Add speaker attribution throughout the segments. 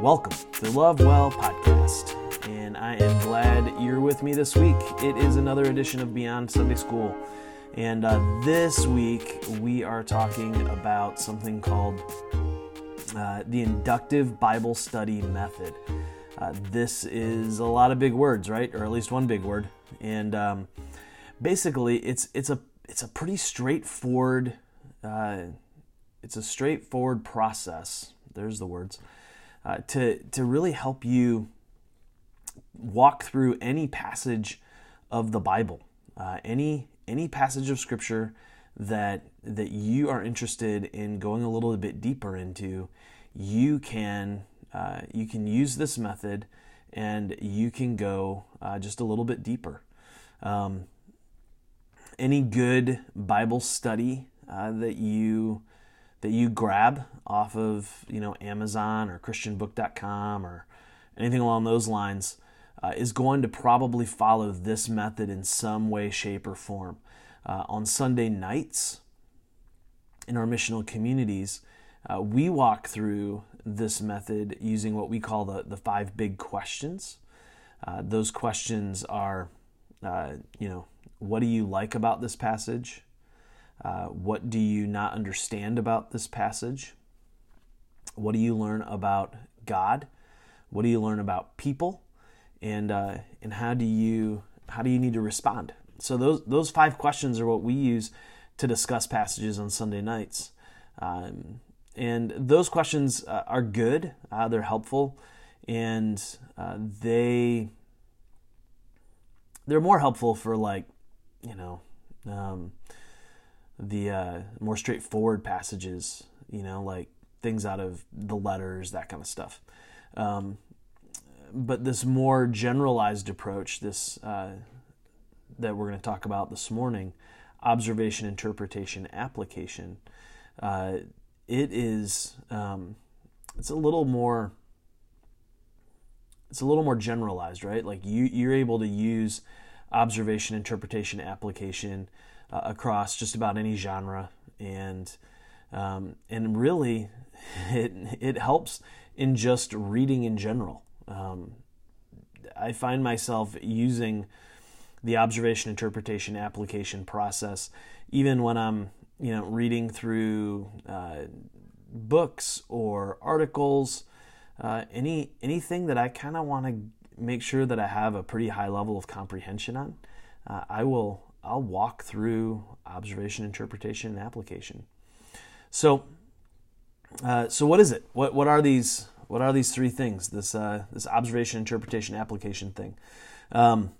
Speaker 1: Welcome to the Love Well podcast, and I am glad you're with me this week. It is another edition of Beyond Sunday School, and uh, this week we are talking about something called uh, the inductive Bible study method. Uh, this is a lot of big words, right? Or at least one big word, and um, basically, it's it's a it's a pretty straightforward uh, it's a straightforward process. There's the words uh, to to really help you walk through any passage of the Bible, uh, any any passage of Scripture that that you are interested in going a little bit deeper into. You can uh, you can use this method, and you can go uh, just a little bit deeper. Um, any good Bible study uh, that you that you grab off of you know Amazon or ChristianBook.com or anything along those lines uh, is going to probably follow this method in some way, shape, or form. Uh, on Sunday nights in our missional communities, uh, we walk through this method using what we call the, the five big questions. Uh, those questions are, uh, you know, what do you like about this passage? Uh, what do you not understand about this passage? What do you learn about God? What do you learn about people? And uh, and how do you how do you need to respond? So those those five questions are what we use to discuss passages on Sunday nights. Um, and those questions uh, are good. Uh, they're helpful, and uh, they they're more helpful for like you know. Um, the uh, more straightforward passages, you know, like things out of the letters, that kind of stuff. Um, but this more generalized approach, this uh, that we're going to talk about this morning, observation, interpretation, application, uh, it is um, it's a little more it's a little more generalized, right? Like you you're able to use observation, interpretation, application uh, across just about any genre, and um, and really, it it helps in just reading in general. Um, I find myself using the observation, interpretation, application process, even when I'm you know reading through uh, books or articles, uh, any anything that I kind of want to make sure that I have a pretty high level of comprehension on. Uh, I will I'll walk through observation, interpretation, and application. So, uh, so what is it? What what are these? What are these three things? This uh, this observation, interpretation, application thing. Um,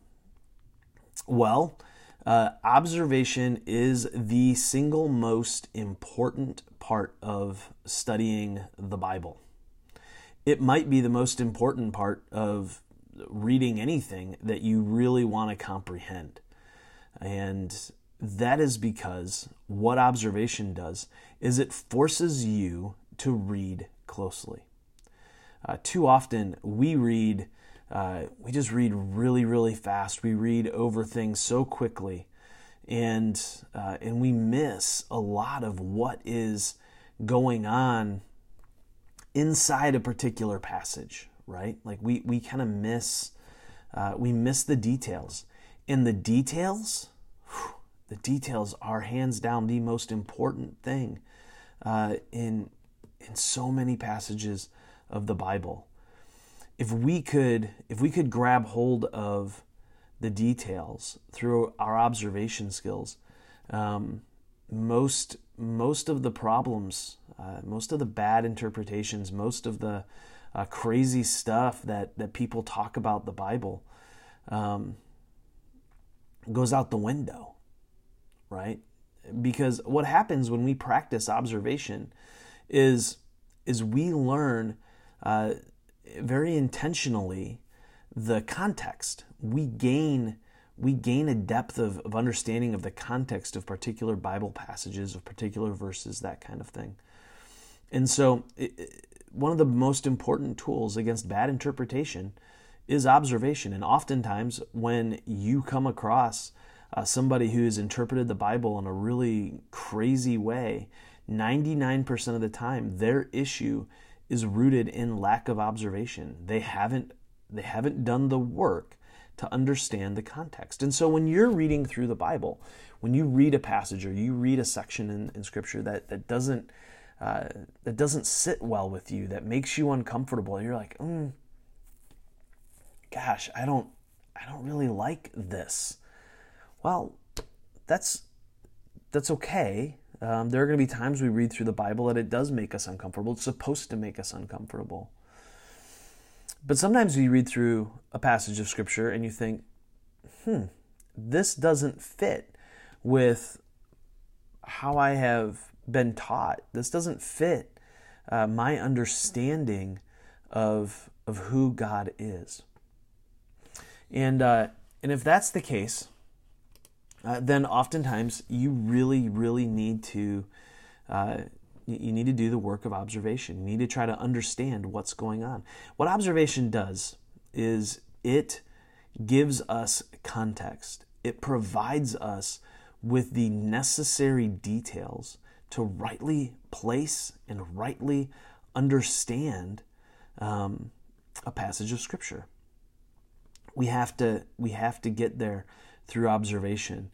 Speaker 1: well, uh, observation is the single most important part of studying the Bible. It might be the most important part of reading anything that you really want to comprehend. And that is because what observation does is it forces you to read closely. Uh, too often we read, uh, we just read really, really fast. We read over things so quickly, and uh, and we miss a lot of what is going on inside a particular passage. Right? Like we we kind of miss uh, we miss the details. And the details, whew, the details are hands down the most important thing uh, in in so many passages of the Bible. If we could, if we could grab hold of the details through our observation skills, um, most most of the problems, uh, most of the bad interpretations, most of the uh, crazy stuff that that people talk about the Bible, um, goes out the window, right? Because what happens when we practice observation is is we learn uh, very intentionally the context. We gain we gain a depth of, of understanding of the context of particular Bible passages, of particular verses, that kind of thing. And so, it, one of the most important tools against bad interpretation is observation. And oftentimes, when you come across uh, somebody who has interpreted the Bible in a really crazy way, 99% of the time, their issue is rooted in lack of observation. They haven't they haven't done the work to understand the context. And so when you're reading through the Bible, when you read a passage or you read a section in, in Scripture that, that doesn't uh, that doesn't sit well with you, that makes you uncomfortable, you're like, mm, gosh, I don't I don't really like this. Well, that's that's okay. Um, there are going to be times we read through the Bible that it does make us uncomfortable. It's supposed to make us uncomfortable. But sometimes you read through a passage of Scripture and you think, hmm, this doesn't fit with how I have been taught. This doesn't fit uh, my understanding of, of who God is. And, uh, and if that's the case, uh, then oftentimes you really, really need to uh, you need to do the work of observation. You need to try to understand what's going on. What observation does is it gives us context. It provides us with the necessary details to rightly place and rightly understand um, a passage of Scripture. We have to we have to get there through observation.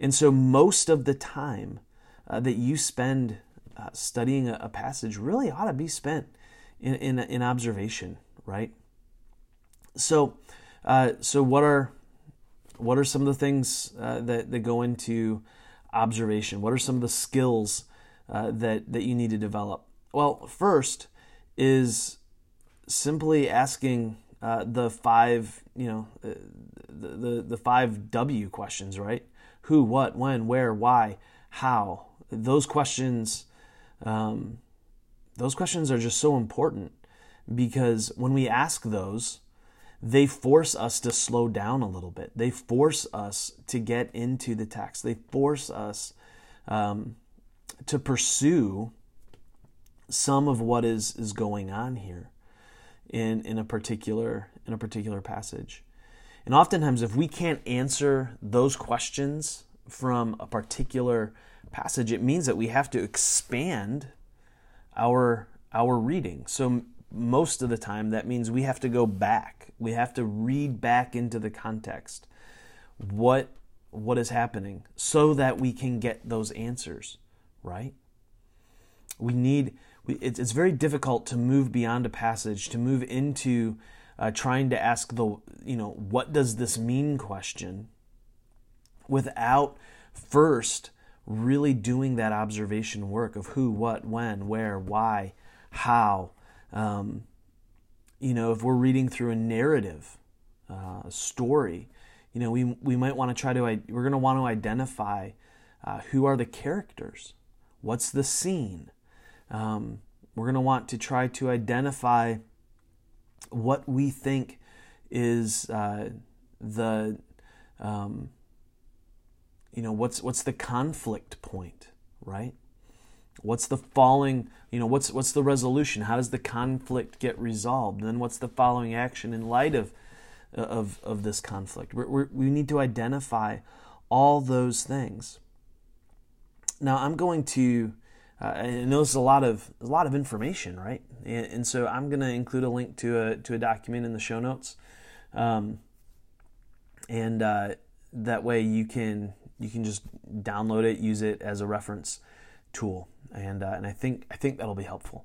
Speaker 1: And so, most of the time uh, that you spend uh, studying a, a, passage really ought to be spent in, in, in observation, right? So, uh, so what are what are some of the things uh, that that go into observation? What are some of the skills uh, that that you need to develop? Well, first is simply asking uh, the five, you know, uh, the, the, the five W questions, right? Who, what, when, where, why, how. Those questions, um, those questions are just so important because when we ask those, they force us to slow down a little bit. They force us to get into the text. They force us um, to pursue some of what is is going on here in in a particular in a particular passage. And oftentimes if we can't answer those questions from a particular passage, it means that we have to expand our our reading. So most of the time that means we have to go back. We have to read back into the context. What what is happening so that we can get those answers, right? We need it's, it's very difficult to move beyond a passage, to move into uh, trying to ask the, you know, what does this mean question without first really doing that observation work of who, what, when, where, why, how. Um, you know, if we're reading through a narrative, uh, a story, you know, we, we might want to try to, we're going to want to identify uh, who are the characters, what's the scene, um, we're going to want to try to identify what we think is uh, the um, you know what's what's the conflict point right? What's the falling you know what's what's the resolution? How does the conflict get resolved? Then what's the following action in light of of of this conflict? We're, we're, we need to identify all those things. Now i'm going to uh, and a lot of a lot of information, right? And, and so I'm going to include a link to a to a document in the show notes, um, and uh, that way you can you can just download it, use it as a reference tool, and uh, and I think I think that'll be helpful.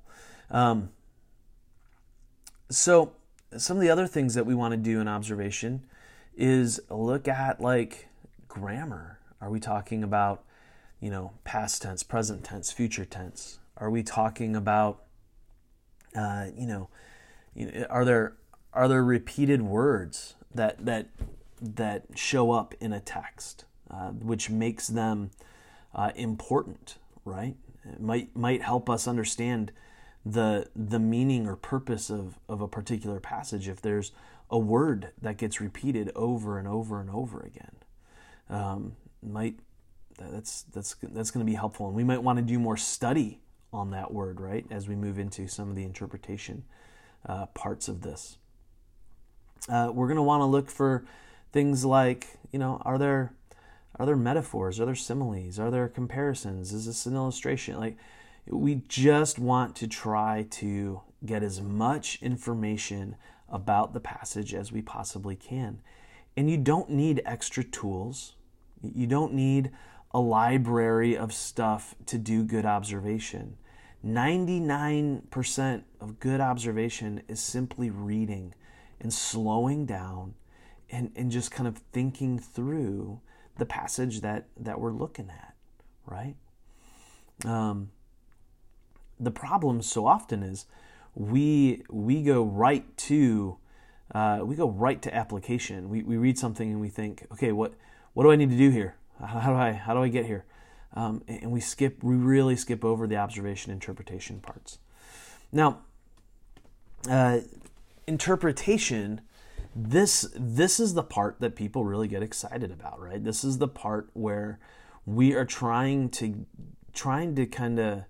Speaker 1: Um, so some of the other things that we want to do in observation is look at like grammar. Are we talking about you know, past tense, present tense, future tense? Are we talking about, uh, you know, are there are there repeated words that that that show up in a text, uh, which makes them uh, important, right? It might might help us understand the the meaning or purpose of, of a particular passage if there's a word that gets repeated over and over and over again. Um, might that's that's that's going to be helpful. And we might want to do more study on that word right as we move into some of the interpretation uh, parts of this. Uh, we're going to want to look for things like you know are there are there metaphors? Are there similes? Are there comparisons? Is this an illustration? Like we just want to try to get as much information about the passage as we possibly can. And you don't need extra tools. You don't need a library of stuff to do good observation. 99% of good observation is simply reading and slowing down and, and just kind of thinking through the passage that, that we're looking at, right? Um, the problem so often is we we go right to uh, we go right to application. We, we read something and we think, okay, what what do I need to do here? How do I how do I get here? Um, and we skip we really skip over the observation interpretation parts. Now, uh, interpretation this this is the part that people really get excited about, right? This is the part where we are trying to trying to kind of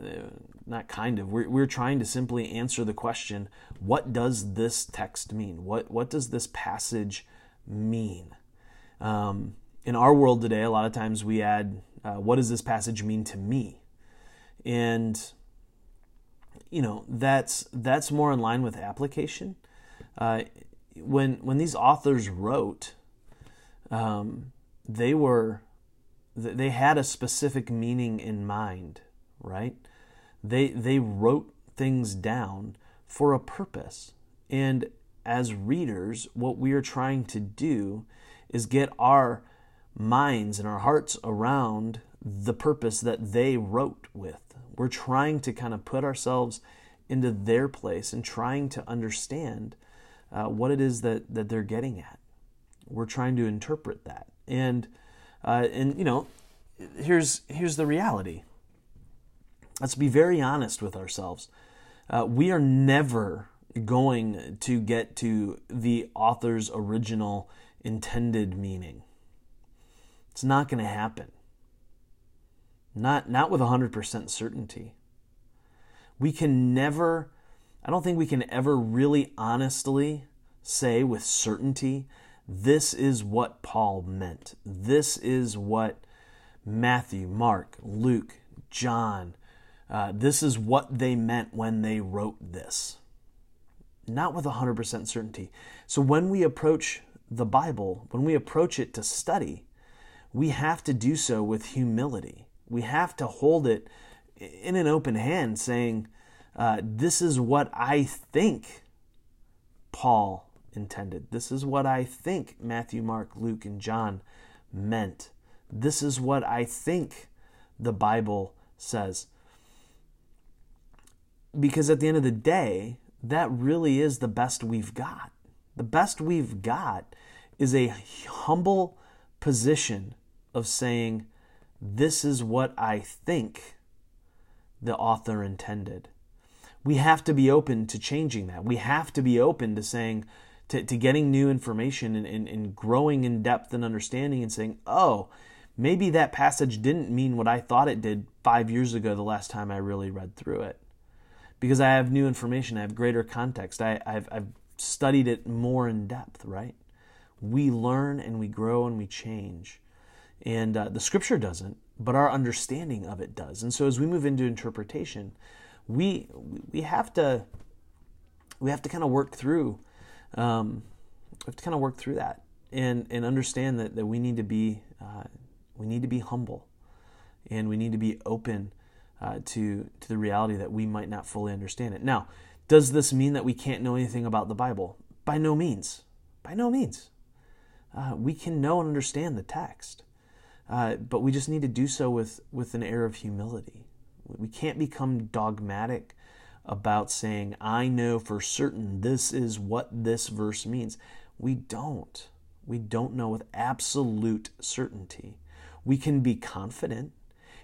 Speaker 1: uh, not kind of we're, we're trying to simply answer the question what does this text mean what what does this passage mean um, in our world today a lot of times we add uh, what does this passage mean to me and you know that's that's more in line with application uh, when when these authors wrote um, they were they had a specific meaning in mind right? They they wrote things down for a purpose. And as readers, what we are trying to do is get our minds and our hearts around the purpose that they wrote with. We're trying to kind of put ourselves into their place and trying to understand uh, what it is that, that they're getting at. We're trying to interpret that. And uh, and you know, here's here's the reality. Let's be very honest with ourselves. Uh, we are never going to get to the author's original intended meaning. It's not going to happen. Not, not with 100% certainty. We can never, I don't think we can ever really honestly say with certainty, this is what Paul meant. This is what Matthew, Mark, Luke, John, uh, this is what they meant when they wrote this. Not with 100% certainty. So when we approach the Bible, when we approach it to study, we have to do so with humility. We have to hold it in an open hand, saying, uh, This is what I think Paul intended. This is what I think Matthew, Mark, Luke, and John meant. This is what I think the Bible says because at the end of the day, that really is the best we've got. The best we've got is a humble position of saying, This is what I think the author intended. We have to be open to changing that. We have to be open to saying, to, to getting new information and, and, and growing in depth and understanding and saying, Oh, maybe that passage didn't mean what I thought it did five years ago, the last time I really read through it because I have new information, I have greater context, I, have I've studied it more in depth, right? We learn and we grow and we change. And uh, the scripture doesn't, but our understanding of it does. And so as we move into interpretation, we we have to we have to kind of work through um, we have to kind of work through that and and understand that, that we need to be uh, we need to be humble and we need to be open uh, to to the reality that we might not fully understand it. Now, does this mean that we can't know anything about the Bible? By no means. By no means. Uh, we can know and understand the text, uh, but we just need to do so with with an air of humility. We can't become dogmatic about saying, "I know for certain this is what this verse means." We don't. We don't know with absolute certainty. We can be confident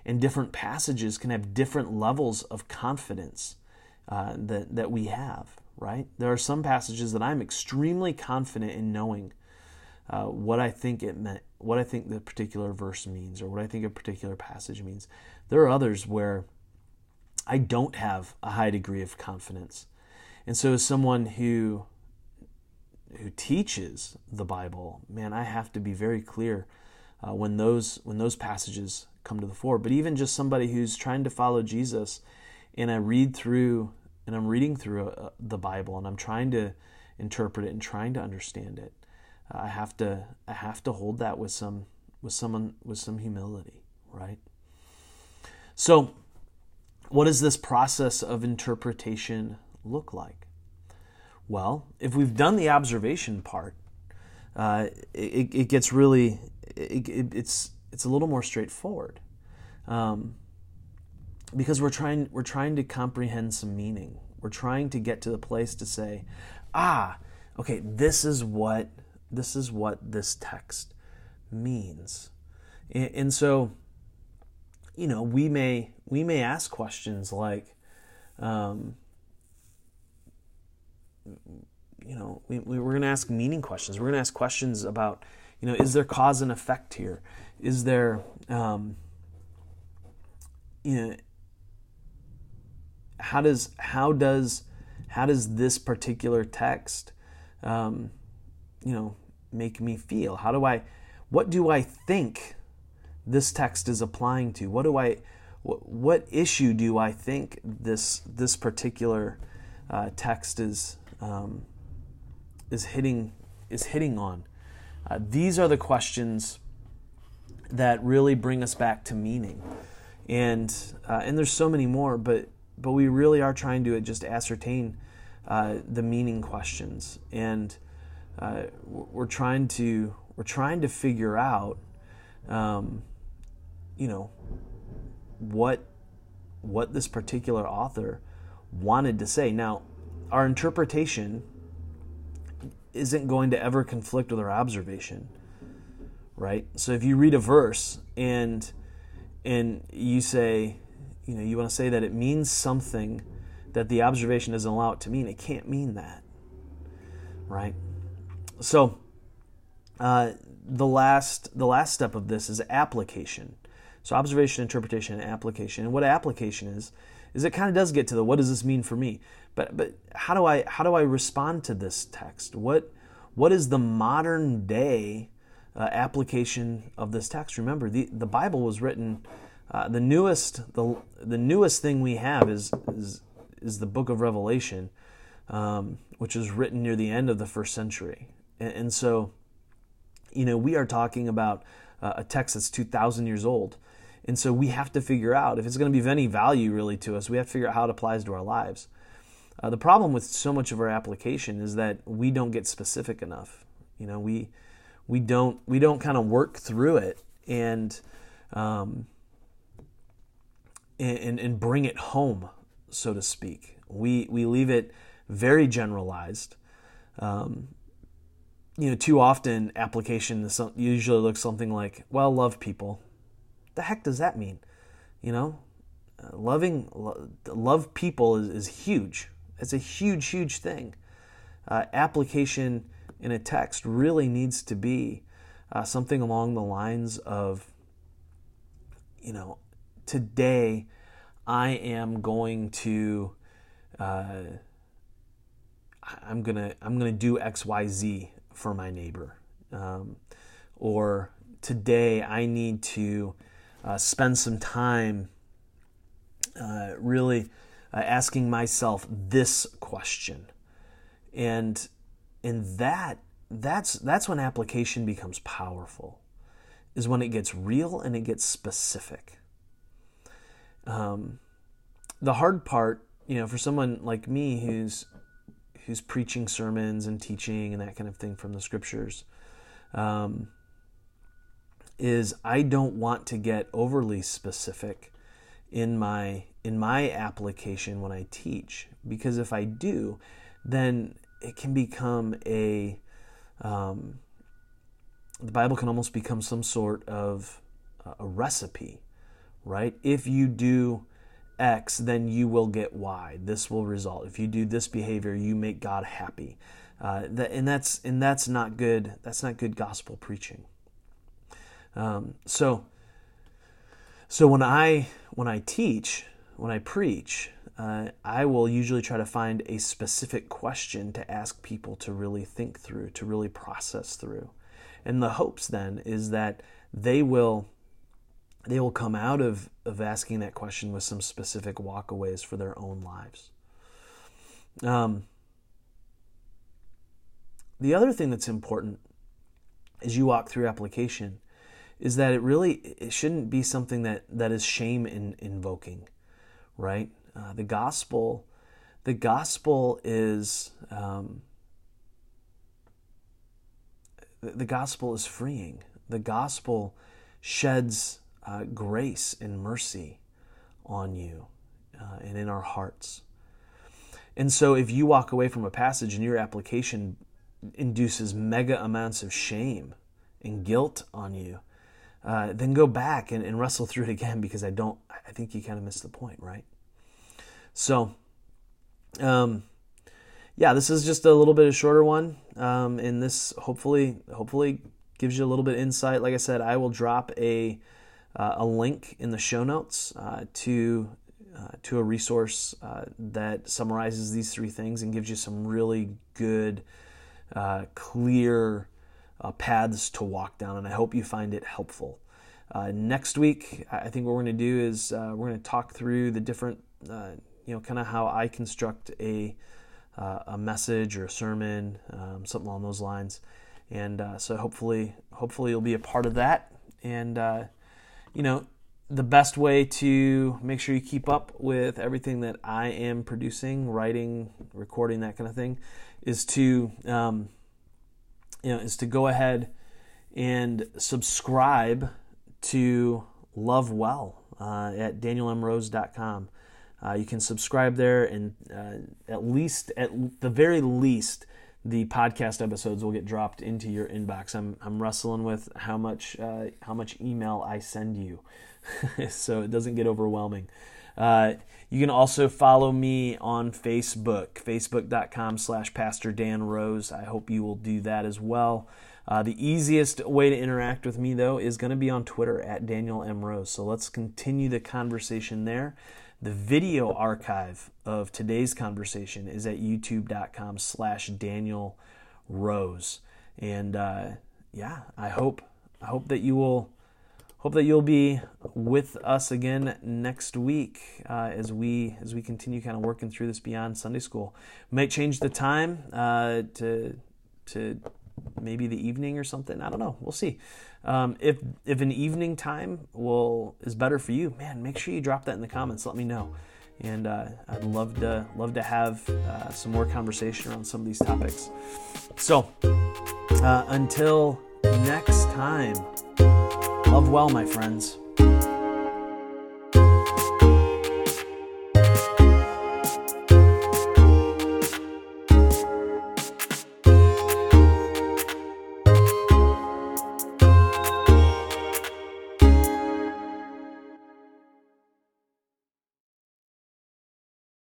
Speaker 1: and different passages can have different levels of confidence uh, that, that we have, right? There are some passages that I'm extremely confident in knowing uh, what I think it meant, what I think the particular verse means, or what I think a particular passage means. There are others where I don't have a high degree of confidence. And so, as someone who who teaches the Bible, man, I have to be very clear uh, when those when those passages come to the fore. But even just somebody who's trying to follow Jesus, and I read through and I'm reading through a, the Bible and I'm trying to interpret it and trying to understand it, uh, I have to I have to hold that with some with someone with some humility, right? So, what does this process of interpretation look like? Well, if we've done the observation part, uh, it, it, gets really it, it, it's it's a little more straightforward um, because we're trying we're trying to comprehend some meaning. We're trying to get to the place to say, ah, okay, this is what this is what this text means, and, and so you know we may we may ask questions like. Um, you know, we, we, are going to ask meaning questions. We're going to ask questions about, you know, is there cause and effect here? Is there, um, you know, how does how does how does this particular text, um, you know, make me feel? How do I, what do I think this text is applying to? What do I, what, what issue do I think this this particular uh, text is um, is hitting is hitting on. Uh, these are the questions that really bring us back to meaning, and uh, and there's so many more, but but we really are trying to just ascertain uh, the meaning questions, and uh, we're trying to we're trying to figure out, um, you know, what what this particular author wanted to say. Now, our interpretation isn't going to ever conflict with our observation right so if you read a verse and and you say you know you want to say that it means something that the observation doesn't allow it to mean it can't mean that right so uh, the last the last step of this is application so observation interpretation and application and what application is is it kind of does get to the what does this mean for me but but how do I how do I respond to this text? What what is the modern day uh, application of this text? Remember, the the Bible was written. Uh, the newest the the newest thing we have is is is the book of Revelation, um, which was written near the end of the first century, and, and so, you know, we are talking about uh, a text that's two thousand years old. And so we have to figure out if it's going to be of any value really to us, we have to figure out how it applies to our lives. Uh, the problem with so much of our application is that we don't get specific enough. You know, we we don't we don't kind of work through it and um, and and bring it home, so to speak. We we leave it very generalized. Um, you know, too often application usually looks something like, "Well, love people." The heck does that mean? You know, uh, loving lo- love people is, is huge it's a huge, huge thing. Uh, application in a text really needs to be uh, something along the lines of, you know, today I am going to, uh, I'm gonna I'm gonna do X Y Z for my neighbor, um, or today I need to uh, spend some time uh, really uh, asking myself this question. And and that that's that's when application becomes powerful. Is when it gets real and it gets specific. Um, the hard part, you know, for someone like me who's who's preaching sermons and teaching and that kind of thing from the scriptures, um, is I don't want to get overly specific in my in my application when I teach because if I do, then it can become a um, the Bible can almost become some sort of a recipe, right? If you do X, then you will get Y. This will result. If you do this behavior, you make God happy. Uh, that, and that's and that's not good. That's not good gospel preaching. Um, so so when I when I teach, when I preach, uh, I will usually try to find a specific question to ask people to really think through, to really process through. And the hopes then is that they will they will come out of, of asking that question with some specific walkaways for their own lives. Um, the other thing that's important as you walk through application is that it really it shouldn't be something that that is shame in, invoking, right? Uh, the gospel, the gospel is um, the gospel is freeing. The gospel sheds uh, grace and mercy on you uh, and in our hearts. And so, if you walk away from a passage and your application induces mega amounts of shame and guilt on you, uh, then go back and, and, wrestle through it again because I don't, I think you kind of missed the point, right? So, um, yeah, this is just a little bit of shorter one, um, and this hopefully, hopefully gives you a little bit insight. Like I said, I will drop a uh, a link in the show notes uh, to uh, to a resource uh, that summarizes these three things and gives you some really good, uh, clear uh, paths to walk down. And I hope you find it helpful. Next week, I think what we're going to do is we're going to talk through the different, you know, kind of how I construct a a message or a sermon, um, something along those lines. And so hopefully, hopefully you'll be a part of that. And you know, the best way to make sure you keep up with everything that I am producing, writing, recording, that kind of thing, is to um, you know is to go ahead and subscribe to Love Well uh, at DanielMRose.com. Uh, you can subscribe there, and uh, at least, at the very least, the podcast episodes will get dropped into your inbox. I'm I'm wrestling with how much uh, how much email I send you. so it doesn't get overwhelming. Uh, you can also follow me on Facebook, facebook.com slash Pastor Dan Rose. I hope you will do that as well. Uh, the easiest way to interact with me, though, is going to be on Twitter at Daniel M. Rose. So let's continue the conversation there. The video archive of today's conversation is at youtube.com slash Daniel Rose. And uh, yeah, I hope I hope that you will hope that you'll be with us again next week uh, as we as we continue kind of working through this beyond Sunday school. Might change the time uh, to to maybe the evening or something. I don't know. We'll see. Um, if if an evening time will is better for you, man, make sure you drop that in the comments. Let me know, and uh, I'd love to love to have uh, some more conversation around some of these topics. So uh, until next time. Love well, my friends.